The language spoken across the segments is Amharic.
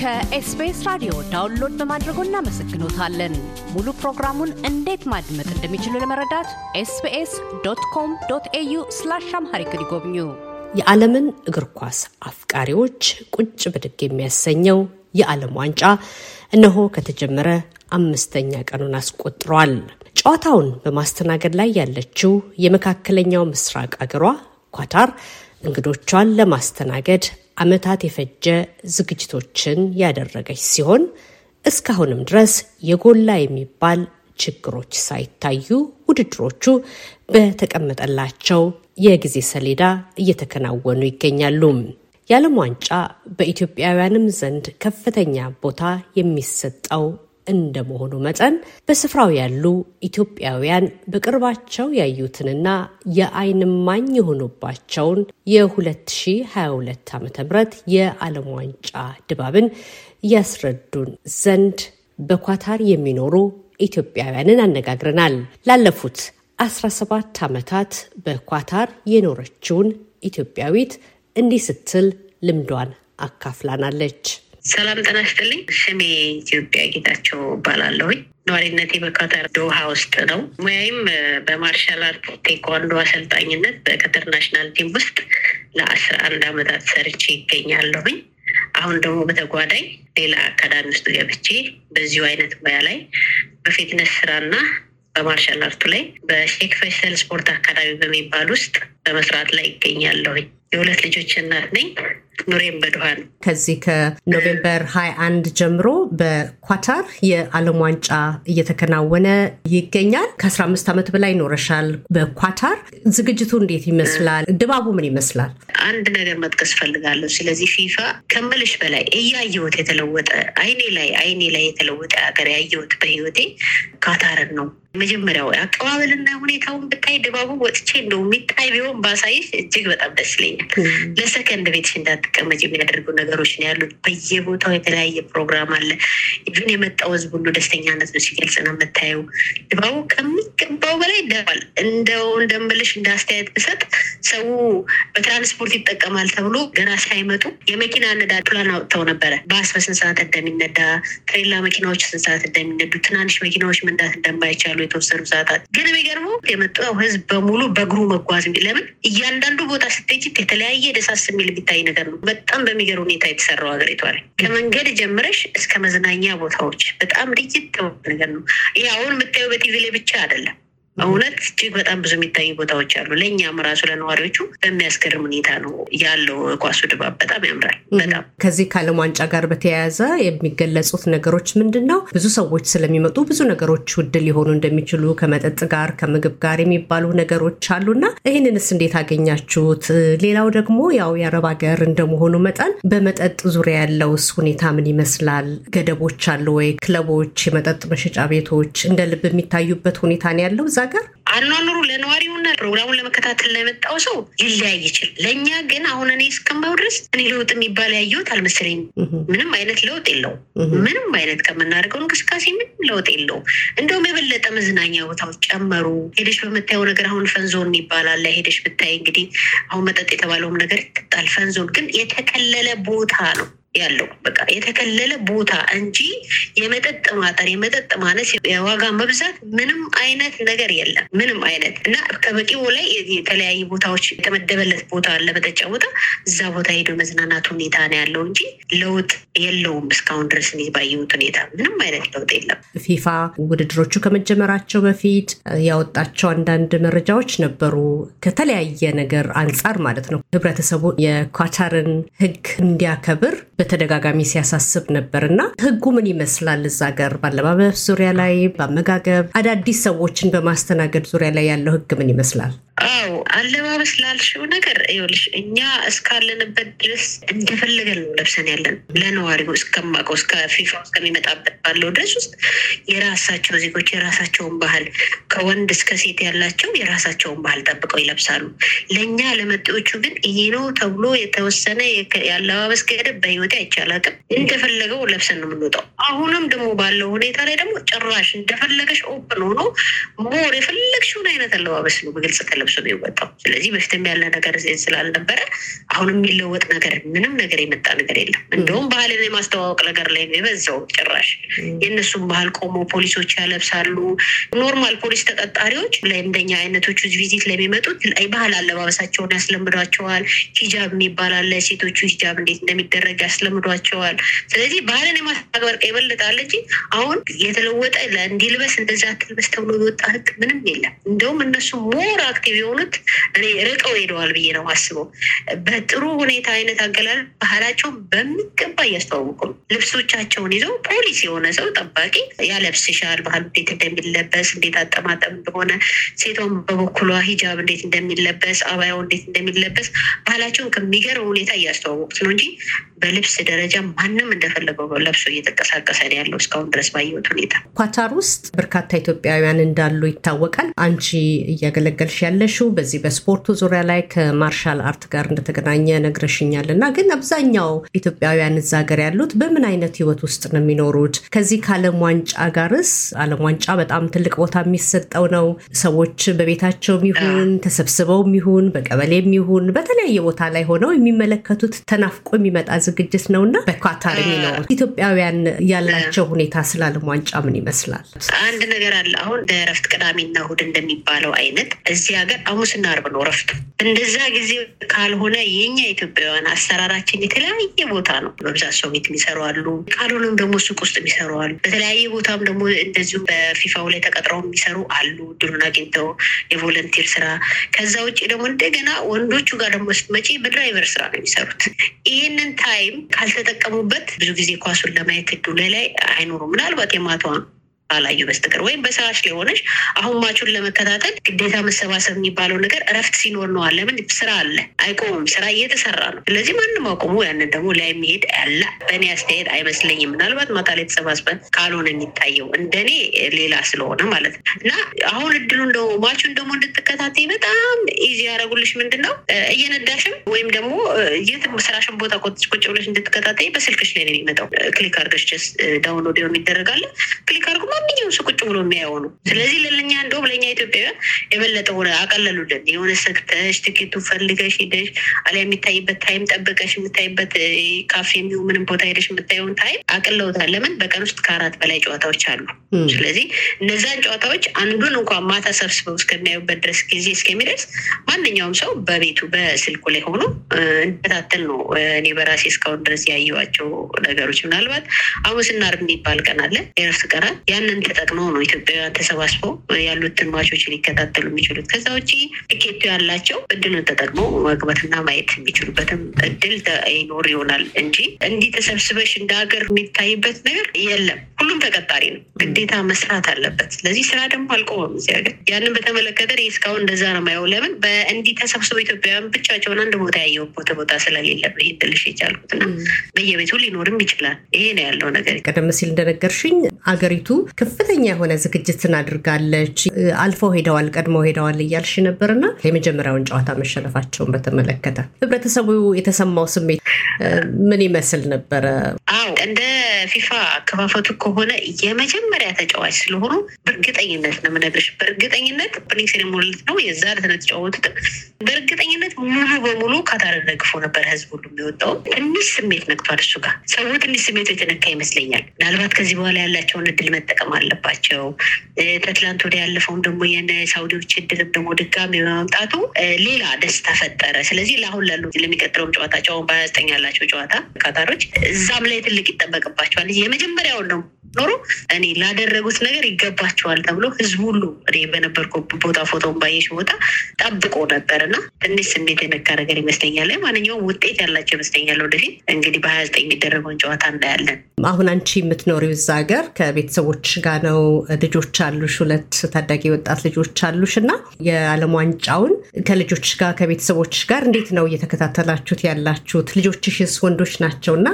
ከኤስቢኤስ ራዲዮ download በማድረጎ እናመሰግኖታለን። ሙሉ ፕሮግራሙን እንዴት ማድመጥ እንደሚችሉ ለመረዳት ኤስቢኤስ dot com dot au slash Amharic ይጎብኙ። የዓለምን እግር ኳስ አፍቃሪዎች ቁጭ ብድግ የሚያሰኘው የዓለም ዋንጫ እነሆ ከተጀመረ አምስተኛ ቀኑን አስቆጥሯል። ጨዋታውን በማስተናገድ ላይ ያለችው የመካከለኛው ምስራቅ አገሯ ኳታር እንግዶቿን ለማስተናገድ ዓመታት የፈጀ ዝግጅቶችን ያደረገች ሲሆን እስካሁንም ድረስ የጎላ የሚባል ችግሮች ሳይታዩ ውድድሮቹ በተቀመጠላቸው የጊዜ ሰሌዳ እየተከናወኑ ይገኛሉ። የዓለም ዋንጫ በኢትዮጵያውያንም ዘንድ ከፍተኛ ቦታ የሚሰጠው እንደመሆኑ መጠን በስፍራው ያሉ ኢትዮጵያውያን በቅርባቸው ያዩትንና የዓይን እማኝ የሆኑባቸውን የ2022 ዓ ም የዓለም ዋንጫ ድባብን እያስረዱን ዘንድ በኳታር የሚኖሩ ኢትዮጵያውያንን አነጋግረናል። ላለፉት 17 ዓመታት በኳታር የኖረችውን ኢትዮጵያዊት እንዲህ ስትል ልምዷን አካፍላናለች። ሰላም ጤና ይስጥልኝ። ስሜ ኢትዮጵያ ጌታቸው እባላለሁኝ። ነዋሪነቴ በካታር ዶሃ ውስጥ ነው። ሙያዬም በ martial art ቴኳንዶ አሰልጣኝነት በቀጠር national team ውስጥ ለአስራ አንድ ዓመታት ሰርቼ ይገኛለሁኝ። አሁን ደግሞ በተጓዳኝ ሌላ አካዳሚ ውስጥ ገብቼ በዚሁ አይነት ሙያ ላይ በ fitness ስራና በ martial art ኡ ላይ በሼክ ፈይሰል ስፖርት አካዳሚ በሚባል ውስጥ በመስራት ላይ ይገኛለሁኝ። የሁለት ልጆች እናት ነኝ። ኑሮዬም በዶሃ ነው። ከዚህ ከኖቬምበር 21 ጀምሮ በኳታር የዓለም ዋንጫ እየተከናወነ ይገኛል። ከ15 ዓመት በላይ ኖረሻል በኳታር። ዝግጅቱ እንዴት ይመስላል? ድባቡ ምን ይመስላል? አንድ ነገር መጥቀስ ፈልጋለሁ። ስለዚህ ፊፋ ከምልሽ በላይ እያየሁት የተለወጠ አይኔ ላይ አይኔ ላይ የተለወጠ ሀገር ያየሁት በህይወቴ ካታርን ነው። መጀመሪያው አቀባበልና ሁኔታውን ብታይ ድባቡ ወጥቼ እንደው የሚታይ ቢሆን ባሳይሽ እጅግ በጣም ደስ ይለኛል። ለሰከንድ ቤትሽ እንዳትቀመጭ የሚያደርጉ ነገሮች ነው ያሉት። በየቦታው የተለያየ ፕሮግራም አለ። even የመጣው ህዝብ ሁሉ ደስተኛነት ነው ሲገልጽ ነው የምታየው። ድባቡ ከሚገባው በላይ ደባል እንደው እንደምልሽ እንደ አስተያየት ብሰጥ ሰው በትራንስፖርት ይጠቀማል ተብሎ ገና ሳይመጡ የመኪና ነዳ ፕላን አውጥተው ነበረ። ባስ በስንት ሰዓት እንደሚነዳ፣ ትሬላ መኪናዎች ስንት ሰዓት እንደሚነዱ፣ ትናንሽ መኪናዎች መንዳት እንደማይቻሉ የተወሰኑ ሰዓታት ግን የሚገርመው የመጣው ህዝብ በሙሉ በእግሩ መጓዝ ለምን እያንዳንዱ ቦታ ስትሄጂ የተለያየ ደሳስ የሚል የሚታይ ነገር በጣም በሚገርም ሁኔታ የተሰራው ሀገሪቷ ላይ ከመንገድ ጀምረሽ እስከ መዝናኛ ቦታዎች በጣም ልዩት ነገር ነው። ይህ አሁን የምታየው በቲቪ ላይ ብቻ አይደለም። እውነት እጅግ በጣም ብዙ የሚታዩ ቦታዎች አሉ። ለእኛም ራሱ ለነዋሪዎቹ በሚያስገርም ሁኔታ ነው ያለው ኳሱ ድባብ በጣም ያምራል። በጣም ከዚህ ከዓለም ዋንጫ ጋር በተያያዘ የሚገለጹት ነገሮች ምንድን ነው? ብዙ ሰዎች ስለሚመጡ ብዙ ነገሮች ውድ ሊሆኑ እንደሚችሉ ከመጠጥ ጋር ከምግብ ጋር የሚባሉ ነገሮች አሉና ይህንንስ እንዴት አገኛችሁት? ሌላው ደግሞ ያው የአረብ ሀገር እንደመሆኑ መጠን በመጠጥ ዙሪያ ያለውስ ሁኔታ ምን ይመስላል? ገደቦች አሉ ወይ? ክለቦች፣ የመጠጥ መሸጫ ቤቶች እንደ ልብ የሚታዩበት ሁኔታ ነው ያለው እዛ ጋር አኗኑሩ ለነዋሪውና ፕሮግራሙን ለመከታተል ለመጣው ሰው ሊለያይ ይችላል። ለእኛ ግን አሁን እኔ እስከማው ድረስ እኔ ለውጥ የሚባል ያየሁት አልመሰለኝም። ምንም አይነት ለውጥ የለውም። ምንም አይነት ከምናደርገው እንቅስቃሴ ምንም ለውጥ የለውም። እንደውም የበለጠ መዝናኛ ቦታዎች ጨመሩ። ሄደሽ በምታየው ነገር አሁን ፈንዞን ይባላል። ሄደሽ ብታይ እንግዲህ አሁን መጠጥ የተባለውም ነገር ይጠጣል። ፈንዞን ግን የተከለለ ቦታ ነው ያለው በቃ የተከለለ ቦታ እንጂ የመጠጥ ማጠር፣ የመጠጥ ማነስ፣ የዋጋ መብዛት ምንም አይነት ነገር የለም። ምንም አይነት እና ከበቂው ላይ የተለያዩ ቦታዎች የተመደበለት ቦታ አለ፣ መጠጫ ቦታ። እዛ ቦታ ሄዶ መዝናናት ሁኔታ ነው ያለው እንጂ ለውጥ የለውም። እስካሁን ድረስ ባየሁት ሁኔታ ምንም አይነት ለውጥ የለም። ፊፋ ውድድሮቹ ከመጀመራቸው በፊት ያወጣቸው አንዳንድ መረጃዎች ነበሩ፣ ከተለያየ ነገር አንጻር ማለት ነው። ህብረተሰቡ የኳታርን ህግ እንዲያከብር በተደጋጋሚ ሲያሳስብ ነበር እና ህጉ ምን ይመስላል? እዛ ሀገር በአለባበስ ዙሪያ ላይ፣ በአመጋገብ አዳዲስ ሰዎችን በማስተናገድ ዙሪያ ላይ ያለው ህግ ምን ይመስላል? አዎ አለባበስ ላልሽው ነገር ይኸውልሽ፣ እኛ እስካለንበት ድረስ እንደፈለገን ነው ለብሰን ያለን። ለነዋሪው እስከማውቀው እስከ ፊፋ እስከሚመጣበት ባለው ድረስ ውስጥ የራሳቸው ዜጎች የራሳቸውን ባህል ከወንድ እስከ ሴት ያላቸው የራሳቸውን ባህል ጠብቀው ይለብሳሉ። ለእኛ ለመጤዎቹ ግን ይሄ ነው ተብሎ የተወሰነ የአለባበስ ገደብ በህይወቴ በህይወቴ አይቼ አላውቅም። እንደፈለገው ለብሰን ነው የምንወጣው። አሁንም ደግሞ ባለው ሁኔታ ላይ ደግሞ ጭራሽ እንደፈለገሽ open ሆኖ more የፈለግሽውን አይነት አለባበስ ነው በግልጽ ተለብሶ የሚወጣው። ስለዚህ በፊትም ያለ ነገር ስላልነበረ አሁን የሚለወጥ ነገር ምንም ነገር የመጣ ነገር የለም። እንደውም ባህልን የማስተዋወቅ ነገር ላይ ነው የበዛው። ጭራሽ የእነሱም ባህል ቆሞ ፖሊሶች ያለብሳሉ። normal ፖሊስ ተቀጣሪዎች እንደኛ አይነቶቹ visit ለሚመጡት ባህል አለባበሳቸውን ያስለምዷቸዋል። ሂጃብ የሚባል አለ። ሴቶቹ ሂጃብ እንዴት እንደሚደረግ ያስለምዷቸዋል። ስለዚህ ባህልን የማስከበር ይበልጣል እንጂ አሁን የተለወጠ እንዲህ ልበስ እንደዛ አትልበስ ተብሎ የወጣ ህግ ምንም የለም። እንደውም እነሱ more active የሆኑት እኔ ርቀው ሄደዋል ብዬ ነው ማስበው። በጥሩ ሁኔታ አይነት አገላለጽ ባህላቸውን በሚገባ እያስተዋወቁ ልብሶቻቸውን ይዘው ፖሊስ የሆነ ሰው ጠባቂ ያለብስሻል፣ ባህል እንዴት እንደሚለበስ እንዴት አጠማጠም እንደሆነ፣ ሴቷን በበኩሏ ሂጃብ እንዴት እንደሚለበስ፣ አባያው እንዴት እንደሚለበስ ባህላቸውን ከሚገርም ሁኔታ እያስተዋወቁት ነው እንጂ በልብስ ደረጃ ማንም እንደፈለገው ለብሶ እየተንቀሳቀሰ ነው ያለው እስካሁን ድረስ ባየሁት ሁኔታ። ኳታር ውስጥ በርካታ ኢትዮጵያውያን እንዳሉ ይታወቃል። አንቺ እያገለገልሽ ያለሽው በዚህ በስፖርቱ ዙሪያ ላይ ከ martial art ጋር እንደተገናኘ ነግረሽኛል እና ግን አብዛኛው ኢትዮጵያውያን እዛ ሀገር ያሉት በምን አይነት ህይወት ውስጥ ነው የሚኖሩት? ከዚህ ከዓለም ዋንጫ ጋርስ ዓለም ዋንጫ በጣም ትልቅ ቦታ የሚሰጠው ነው። ሰዎች በቤታቸውም ይሁን ተሰብስበውም ይሁን በቀበሌም ይሁን በተለያየ ቦታ ላይ ሆነው የሚመለከቱት ተናፍቆ የሚመጣ ዝግጅት ነው እና በኳታር የሚኖሩት ኢትዮጵያውያን ያላቸው ሁኔታ ስለ ዓለም ዋንጫ ምን ይመስላል? አንድ ነገር አለ። አሁን እንደ እረፍት ቅዳሜና እሑድ እንደሚባለው አይነት እዚህ ሀገር ሐሙስና ዓርብ ነው እረፍቱ። እንደዛ ጊዜ ካልሆነ የኛ ኢትዮጵያውያን አሰራራችን የተለያየ ቦታ ነው። በብዛት ሰው ቤት የሚሰሩ አሉ፣ ካልሆነም ደግሞ ሱቅ ውስጥ የሚሰሩ አሉ። በተለያየ ቦታም ደግሞ እንደዚሁ በፊፋው ላይ ተቀጥረው የሚሰሩ አሉ፣ እድሉን አግኝተው የ volunteer ስራ። ከዛ ውጭ ደግሞ እንደገና ወንዶቹ ጋር ደግሞ ስትመጪ በ driver ስራ ነው የሚሰሩት። ይህንን time ካልተጠቀሙበት ብዙ ጊዜ ኳሱን ለማየት እድሉ ላይ አይኖሩም። ምናልባት የማታዋን ባላዩ በስተቀር ወይም በሰዓት ላይ ሆነሽ አሁን match ኡን ለመከታተል ግዴታ መሰባሰብ የሚባለው ነገር እረፍት ሲኖር ነው። ለምን ስራ አለ፣ አይቆምም። ስራ እየተሰራ ነው። ስለዚህ ማንም አቁሙ ያንን ደግሞ ላይ የሚሄድ ያለ በእኔ አስተያየት አይመስለኝም። ምናልባት ማታ ላይ ተሰባስበን ካልሆነ የሚታየው እንደኔ ሌላ ስለሆነ ማለት ነው። እና አሁን እድሉን ደግሞ match ኡን ደግሞ እንድትከታተይ በጣም easy ያደረጉልሽ ምንድን ነው እየነዳሽም ወይም ደግሞ የትም ስራሽን ቦታ ቁጭ ብለሽ እንድትከታተይ በስልክሽ ላይ ነው የሚመጣው። click አድርገሽ just download ሆኖ ይደረጋል click አድርጎ ማንኛውም ሰው ቁጭ ብሎ የሚያየው ነው። ስለዚህ ለኛ እንደውም ለእኛ ኢትዮጵያውያን የበለጠ ሆነ አቀለሉልን። የሆነ ሰክተሽ ትኬቱ ፈልገሽ ሄደሽ አሊያ የሚታይበት time ጠብቀሽ የምታይበት ካፌ የሚሆን ምንም ቦታ ሄደሽ የምታየውን time አቅለውታል። ለምን በቀን ውስጥ ከአራት በላይ ጨዋታዎች አሉ። ስለዚህ እነዛን ጨዋታዎች አንዱን እንኳን ማታ ሰብስበው እስከሚያዩበት ድረስ ጊዜ እስከሚደርስ ማንኛውም ሰው በቤቱ በስልኩ ላይ ሆኖ የሚከታተል ነው። እኔ በራሴ እስካሁን ድረስ ያየኋቸው ነገሮች ምናልባት ሐሙስና ዓርብ የሚባል ቀን አለ የእረፍት ቀናት ያንን ተጠቅመው ነው ኢትዮጵያውያን ተሰባስበው ያሉትን ማቾች ሊከታተሉ የሚችሉት። ከዛ ውጭ ትኬቱ ያላቸው እድሉን ተጠቅመው መግባትና ማየት የሚችሉበትም እድል ይኖር ይሆናል እንጂ እንዲህ ተሰብስበሽ እንደ ሀገር የሚታይበት ነገር የለም። ሁሉም ተቀጣሪ ነው፣ ግዴታ መስራት አለበት። ስለዚህ ስራ ደግሞ አልቆመም እዚህ ሀገር። ያንን በተመለከተ እስካሁን እንደዛ ነው የማየው። ለምን በእንዲህ ተሰብስበው ኢትዮጵያውያን ብቻቸውን አንድ ቦታ ያየው ቦታ ስለሌለ ነው ይሄን ልልሽ የቻልኩት እና በየቤቱ ሊኖርም ይችላል። ይሄ ነው ያለው ነገር። ቀደም ሲል እንደነገርሽኝ አገሪቱ ከፍተኛ የሆነ ዝግጅትን አድርጋለች። አልፈው ሄደዋል፣ ቀድመው ሄደዋል እያልሽ ነበርና የመጀመሪያውን ጨዋታ መሸነፋቸውን በተመለከተ ህብረተሰቡ የተሰማው ስሜት ምን ይመስል ነበረ? አዎ እንደ ፊፋ አከፋፈቱ ከሆነ የመጀመሪያ ተጫዋች ስለሆኑ በእርግጠኝነት ነው የምነግርሽ። በእርግጠኝነት opening ceremony ነው የዛ የተጫወቱት። በእርግጠኝነት ሙሉ በሙሉ ደግፎ ነበር ህዝብ ሁሉ የሚወጣው። ትንሽ ስሜት ነክቷል እሱ ጋር ሰው ትንሽ ስሜቱ የተነካ ይመስለኛል። ምናልባት ከዚህ በኋላ ያላቸውን እድል መጠቀም አለባቸው። ከትላንት ወደ ያለፈውን ደግሞ የሳውዲዎች እድልም ደግሞ ድጋሚ በመምጣቱ ሌላ ደስታ ፈጠረ። ስለዚህ ለአሁን ላሉ ለሚቀጥለውም ጨዋታ ጨዋን በሀያ ያላቸው ጨዋታ ካታሮች እዛም ላይ ትልቅ ይጠበቅባቸዋል። የመጀመሪያውን ነው ኖሮ እኔ ላደረጉት ነገር ይገባቸዋል ተብሎ ህዝቡ ሁሉ እኔ በነበርኩ ቦታ ፎቶን ባየሽ ቦታ ጠብቆ ነበር እና ትንሽ ስሜት የነካ ነገር ይመስለኛል። ማንኛውም ውጤት ያላቸው ይመስለኛል። ወደፊት እንግዲህ በሀያ ዘጠኝ የሚደረገውን ጨዋታ እናያለን። አሁን አንቺ የምትኖሪው እዛ ሀገር ከቤተሰቦች ጋር ነው። ልጆች አሉሽ፣ ሁለት ታዳጊ ወጣት ልጆች አሉሽ እና የዓለም ዋንጫውን ከልጆች ጋር ከቤተሰቦች ጋር እንዴት ነው እየተከታተላችሁት ያላችሁት? ልጆችሽስ ወንዶች ናቸው እና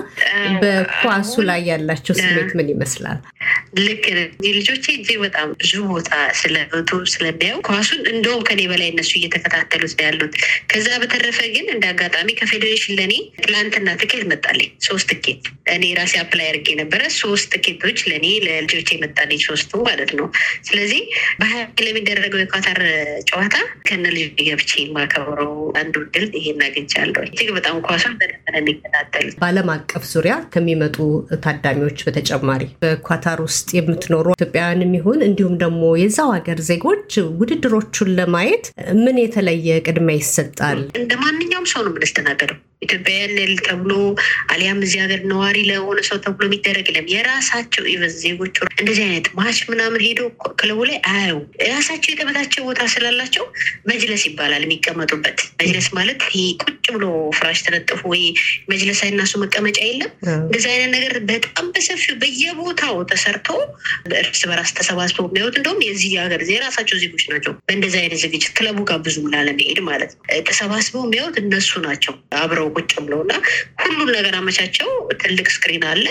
በኳሱ ላይ ያላቸው ስሜት ምን ይመስላል? ልክ ልጆቼ እጅግ በጣም ብዙ ቦታ ስለቱ ስለሚያዩ ኳሱን እንደውም ከኔ በላይ እነሱ እየተከታተሉት ያሉት። ከዛ በተረፈ ግን እንደ አጋጣሚ ከፌዴሬሽን ለእኔ ትላንትና ትኬት መጣልኝ፣ ሶስት ትኬት እኔ ራሴ apply አድርጌ ነበረ። ሶስት ትኬቶች ለእኔ ለልጆቼ መጣልኝ፣ ሶስቱ ማለት ነው። ስለዚህ በሀያ ለሚደረገው የኳታር ጨዋታ ከነ ልጅ ገብቼ የማከብረው አንዱ ድል ይሄን አግኝቻለሁ። እጅግ በጣም ኳሱን በደንብ የሚከታተሉት። በዓለም አቀፍ ዙሪያ ከሚመጡ ታዳሚዎች በተጨማሪ በኳታር ውስጥ የምትኖሩ ኢትዮጵያውያንም ይሁን እንዲሁም ደግሞ የዛው ሀገር ዜጎች ውድድሮቹን ለማየት ምን የተለየ ቅድሚያ ይሰጣል? እንደ ማንኛውም ሰው ነው የምንስተናገደው። ኢትዮጵያውያን ተብሎ አሊያም እዚህ ሀገር ነዋሪ ለሆነ ሰው ተብሎ የሚደረግ የለም። የራሳቸው even ዜጎቹ እንደዚህ አይነት match ምናምን ሄዶ ክለቡ ላይ አያዩ የራሳቸው የተመቻቸው ቦታ ስላላቸው መጅለስ ይባላል የሚቀመጡበት። መጅለስ ማለት ቁጭ ብሎ ፍራሽ ተለጥፎ ወይ መጅለስ አይናሱ መቀመጫ የለም። እንደዚህ አይነት ነገር በጣም በሰፊው በየቦታው ተሰርቶ እርስ በራስ ተሰባስበው የሚያዩት እንደውም የዚህ ሀገር የራሳቸው ዜጎች ናቸው። በእንደዚህ አይነት ዝግጅት ክለቡ ጋር ብዙም ላለመሄድ ማለት ነው ተሰባስበው የሚያዩት እነሱ ናቸው አብረው ቁጭ ብለው እና ሁሉን ነገር አመቻቸው። ትልቅ screen አለ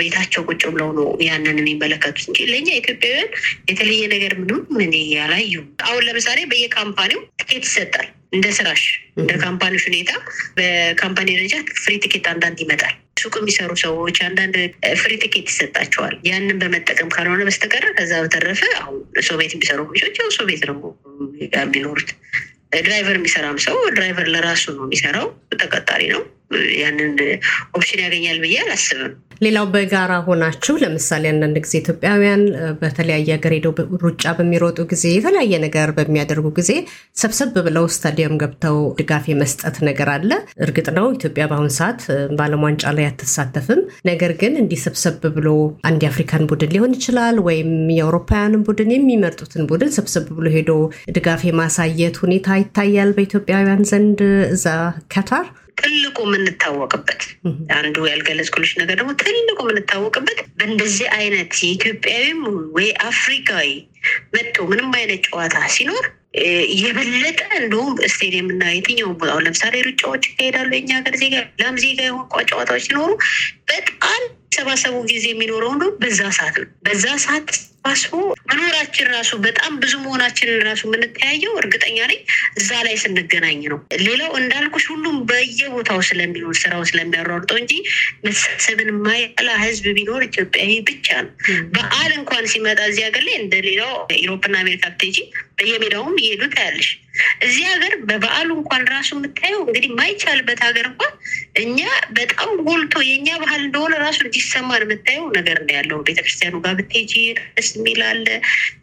ቤታቸው ቁጭ ብለው ነው ያንን የሚመለከቱት እንጂ ለእኛ ኢትዮጵያውያን የተለየ ነገር ምንም ምን ያላዩ። አሁን ለምሳሌ በየ company ው ትኬት ይሰጣል እንደ ስራሽ እንደ company ዎች ሁኔታ በ company ደረጃ free ticket አንዳንድ ይመጣል። ሱቅ የሚሰሩ ሰዎች አንዳንድ free ticket ይሰጣቸዋል። ያንን በመጠቀም ካልሆነ በስተቀር ከዛ በተረፈ አሁን ቤት የሚሰሩ ልጆች ያው ቤት ነው የሚኖሩት። driver የሚሰራም ሰው driver ለራሱ ነው የሚሰራው፣ ተቀጣሪ ነው። ያንን option ያገኛል ብዬ አላስብም። ሌላው በጋራ ሆናችሁ ለምሳሌ አንዳንድ ጊዜ ኢትዮጵያውያን በተለያየ ሀገር ሄደው ሩጫ በሚሮጡ ጊዜ የተለያየ ነገር በሚያደርጉ ጊዜ ሰብሰብ ብለው ስታዲየም ገብተው ድጋፍ የመስጠት ነገር አለ። እርግጥ ነው ኢትዮጵያ በአሁኑ ሰዓት በዓለም ዋንጫ ላይ አትሳተፍም። ነገር ግን እንዲህ ሰብሰብ ብሎ አንድ የአፍሪካን ቡድን ሊሆን ይችላል ወይም የአውሮፓውያንን ቡድን የሚመርጡትን ቡድን ሰብሰብ ብሎ ሄዶ ድጋፍ የማሳየት ሁኔታ ይታያል በኢትዮጵያውያን ዘንድ እዛ ካታር። ትልቁ የምንታወቅበት አንዱ ያልገለጽኩልሽ ነገር ደግሞ ትልቁ የምንታወቅበት በእንደዚህ አይነት የኢትዮጵያዊም ወይ አፍሪካዊ መጥቶ ምንም አይነት ጨዋታ ሲኖር የበለጠ እንደውም ስቴዲየም እና የትኛውን ቦታ ለምሳሌ ሩጫዎች ይካሄዳሉ። የኛ ሀገር ዜጋ ላም ዜጋ የሆን ጨዋታዎች ሲኖሩ በጣም ሰባሰቡ ጊዜ የሚኖረው እንደውም በዛ ሰዓት ነው። በዛ ሰዓት ተሰባስቦ መኖራችን ራሱ በጣም ብዙ መሆናችንን ራሱ የምንተያየው እርግጠኛ ነኝ እዛ ላይ ስንገናኝ ነው። ሌላው እንዳልኩሽ ሁሉም በየቦታው ስለሚኖር ስራው ስለሚያሯርጠው እንጂ መሰብሰብን ማያላ ህዝብ ቢኖር ኢትዮጵያዊ ብቻ ነው። በዓል እንኳን ሲመጣ እዚህ ሀገር ላይ እንደ ሌላው ኢሮፕና አሜሪካ ብትሄጂ በየሜዳውም እየሄዱ ታያለሽ። እዚህ ሀገር በበዓሉ እንኳን ራሱ የምታየው እንግዲህ ማይቻልበት ሀገር እንኳን እኛ በጣም ጎልቶ የእኛ ባህል እንደሆነ ራሱ እንዲሰማን የምታየው ነገር ነው ያለው። ቤተክርስቲያኑ ጋር ብትሄጂ የሚል አለ።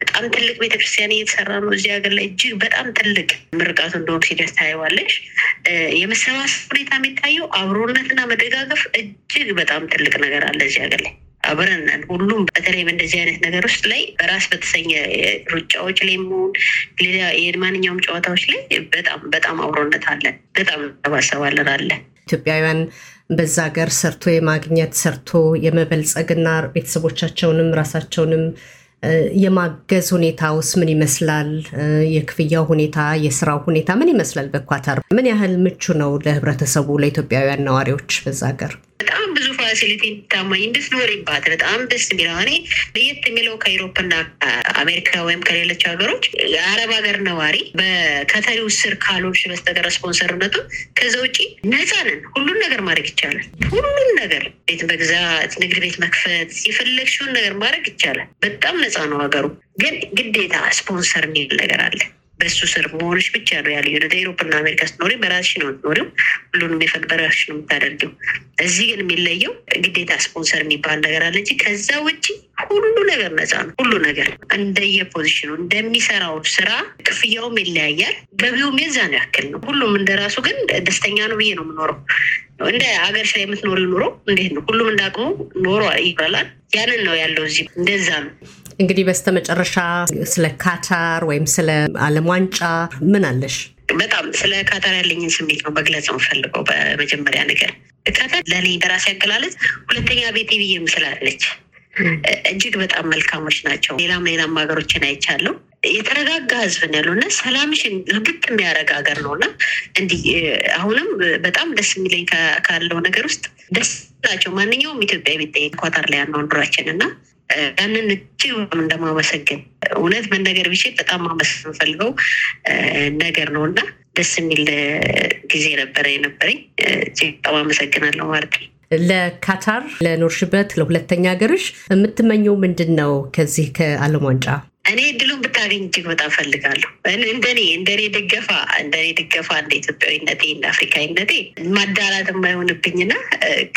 በጣም ትልቅ ቤተክርስቲያን እየተሰራ ነው እዚህ ሀገር ላይ እጅግ በጣም ትልቅ ምርቃቱ እንደሆነ ሲደርስ ታየዋለሽ። የመሰባሰብ ሁኔታ የሚታየው አብሮነትና መደጋገፍ እጅግ በጣም ትልቅ ነገር አለ እዚህ ሀገር ላይ አብረን ሁሉም በተለይ በእንደዚህ አይነት ነገር ውስጥ ላይ በራስ በተሰኘ ሩጫዎች ላይ መሆን ሌላ የማንኛውም ጨዋታዎች ላይ በጣም በጣም አብሮነት አለን፣ በጣም እንሰባሰባለን አለ። ኢትዮጵያውያን በዛ ሀገር ሰርቶ የማግኘት ሰርቶ የመበልጸግና ቤተሰቦቻቸውንም ራሳቸውንም የማገዝ ሁኔታ ውስጥ ምን ይመስላል? የክፍያው ሁኔታ፣ የስራው ሁኔታ ምን ይመስላል? በኳታር ምን ያህል ምቹ ነው ለህብረተሰቡ፣ ለኢትዮጵያውያን ነዋሪዎች በዛ ሀገር? facility ታማኝ እንድትኖሪባት በጣም ደስ የሚለው እኔ ለየት የሚለው ከአውሮፓና አሜሪካ ወይም ከሌሎች ሀገሮች የአረብ ሀገር ነዋሪ በከተሪው ስር ካልሆንሽ በስተቀር ስፖንሰርነቱ ከዛ ውጭ ነፃ ነን። ሁሉን ነገር ማድረግ ይቻላል። ሁሉን ነገር ቤት መግዛት፣ ንግድ ቤት መክፈት፣ የፈለግሽውን ነገር ማድረግ ይቻላል። በጣም ነፃ ነው ሀገሩ። ግን ግዴታ ስፖንሰር የሚል ነገር አለ። በሱ ስር መሆንሽ ብቻ ነው ያለ ወደ ኤሮፕና አሜሪካ ስትኖሪ በራስሽ ነው የምትኖሪው። ሁሉንም በራስሽ ነው የምታደርጊው። እዚህ ግን የሚለየው ግዴታ ስፖንሰር የሚባል ነገር አለ እንጂ ከዛ ውጭ ሁሉ ነገር ነፃ ነው። ሁሉ ነገር እንደየ position ኑ እንደሚሰራው ስራ ክፍያውም ይለያያል፣ ገቢውም የዛ ነው ያክል ነው። ሁሉም እንደራሱ ግን ደስተኛ ነው ብዬ ነው የምኖረው። እንደ ሀገር ላይ የምትኖሪ ኑሮ እንዴት ነው? ሁሉም እንዳቅሙ ኖሮ ይባላል። ያንን ነው ያለው እዚህ እንደዛ ነው። እንግዲህ በስተመጨረሻ ስለ ካታር ወይም ስለ ዓለም ዋንጫ ምን አለሽ? በጣም ስለ ካታር ያለኝን ስሜት ነው መግለጽ የምፈልገው። በመጀመሪያ ነገር ካታር ለእኔ በራሴ አገላለጽ ሁለተኛ ቤቴ ብዬ ምስላለች። እጅግ በጣም መልካሞች ናቸው። ሌላም ሌላም ሀገሮችን አይቻለሁ። የተረጋጋ ህዝብ ነው ያለው እና ሰላምሽን እርግጥ የሚያደርግ ሀገር ነው እና እንዲህ አሁንም በጣም ደስ የሚለኝ ካለው ነገር ውስጥ ደስ ናቸው። ማንኛውም ኢትዮጵያ ቢጠየቅ ኳታር ላይ ያለው ኑሯችን እና ያንን እጅግ እንደማመሰግን እውነት መነገር ቢችል በጣም ማመስገን የምፈልገው ነገር ነው እና ደስ የሚል ጊዜ ነበረ የነበረኝ። እጅግ በጣም አመሰግናለሁ ማለት ለካታር ለኖርሽበት ለሁለተኛ ሀገርሽ የምትመኘው ምንድን ነው ከዚህ ከዓለም ዋንጫ? እኔ እድሉን ብታገኝ እጅግ በጣም ፈልጋለሁ። እንደኔ እንደኔ ድገፋ እንደኔ ድገፋ እንደ ኢትዮጵያዊነቴ እንደ አፍሪካዊነቴ ማዳላት የማይሆንብኝና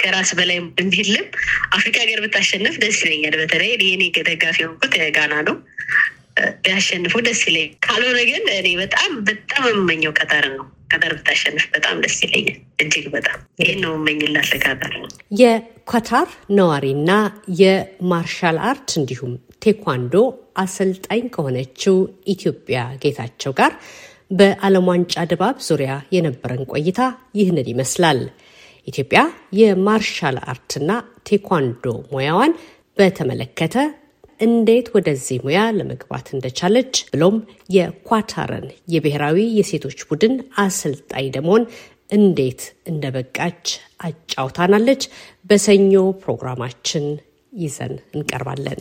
ከራስ በላይ እንዲልም አፍሪካ ሀገር ብታሸንፍ ደስ ይለኛል። በተለይ የኔ ደጋፊ የሆንኩት ጋና ነው። ቢያሸንፉ ደስ ይለኛል። ካልሆነ ግን እኔ በጣም በጣም የምመኘው ቀጠር ነው። ቀጠር ብታሸንፍ በጣም ደስ ይለኛል። እጅግ በጣም ይህን ነው የምመኝላት ለቀጠር። የኳታር ነዋሪና የማርሻል አርት እንዲሁም ቴኳንዶ አሰልጣኝ ከሆነችው ኢትዮጵያ ጌታቸው ጋር በዓለም ዋንጫ ድባብ ዙሪያ የነበረን ቆይታ ይህንን ይመስላል። ኢትዮጵያ የማርሻል አርትና ቴኳንዶ ሙያዋን በተመለከተ እንዴት ወደዚህ ሙያ ለመግባት እንደቻለች ብሎም የኳታርን የብሔራዊ የሴቶች ቡድን አሰልጣኝ ለመሆን እንዴት እንደበቃች አጫውታናለች። በሰኞ ፕሮግራማችን ይዘን እንቀርባለን።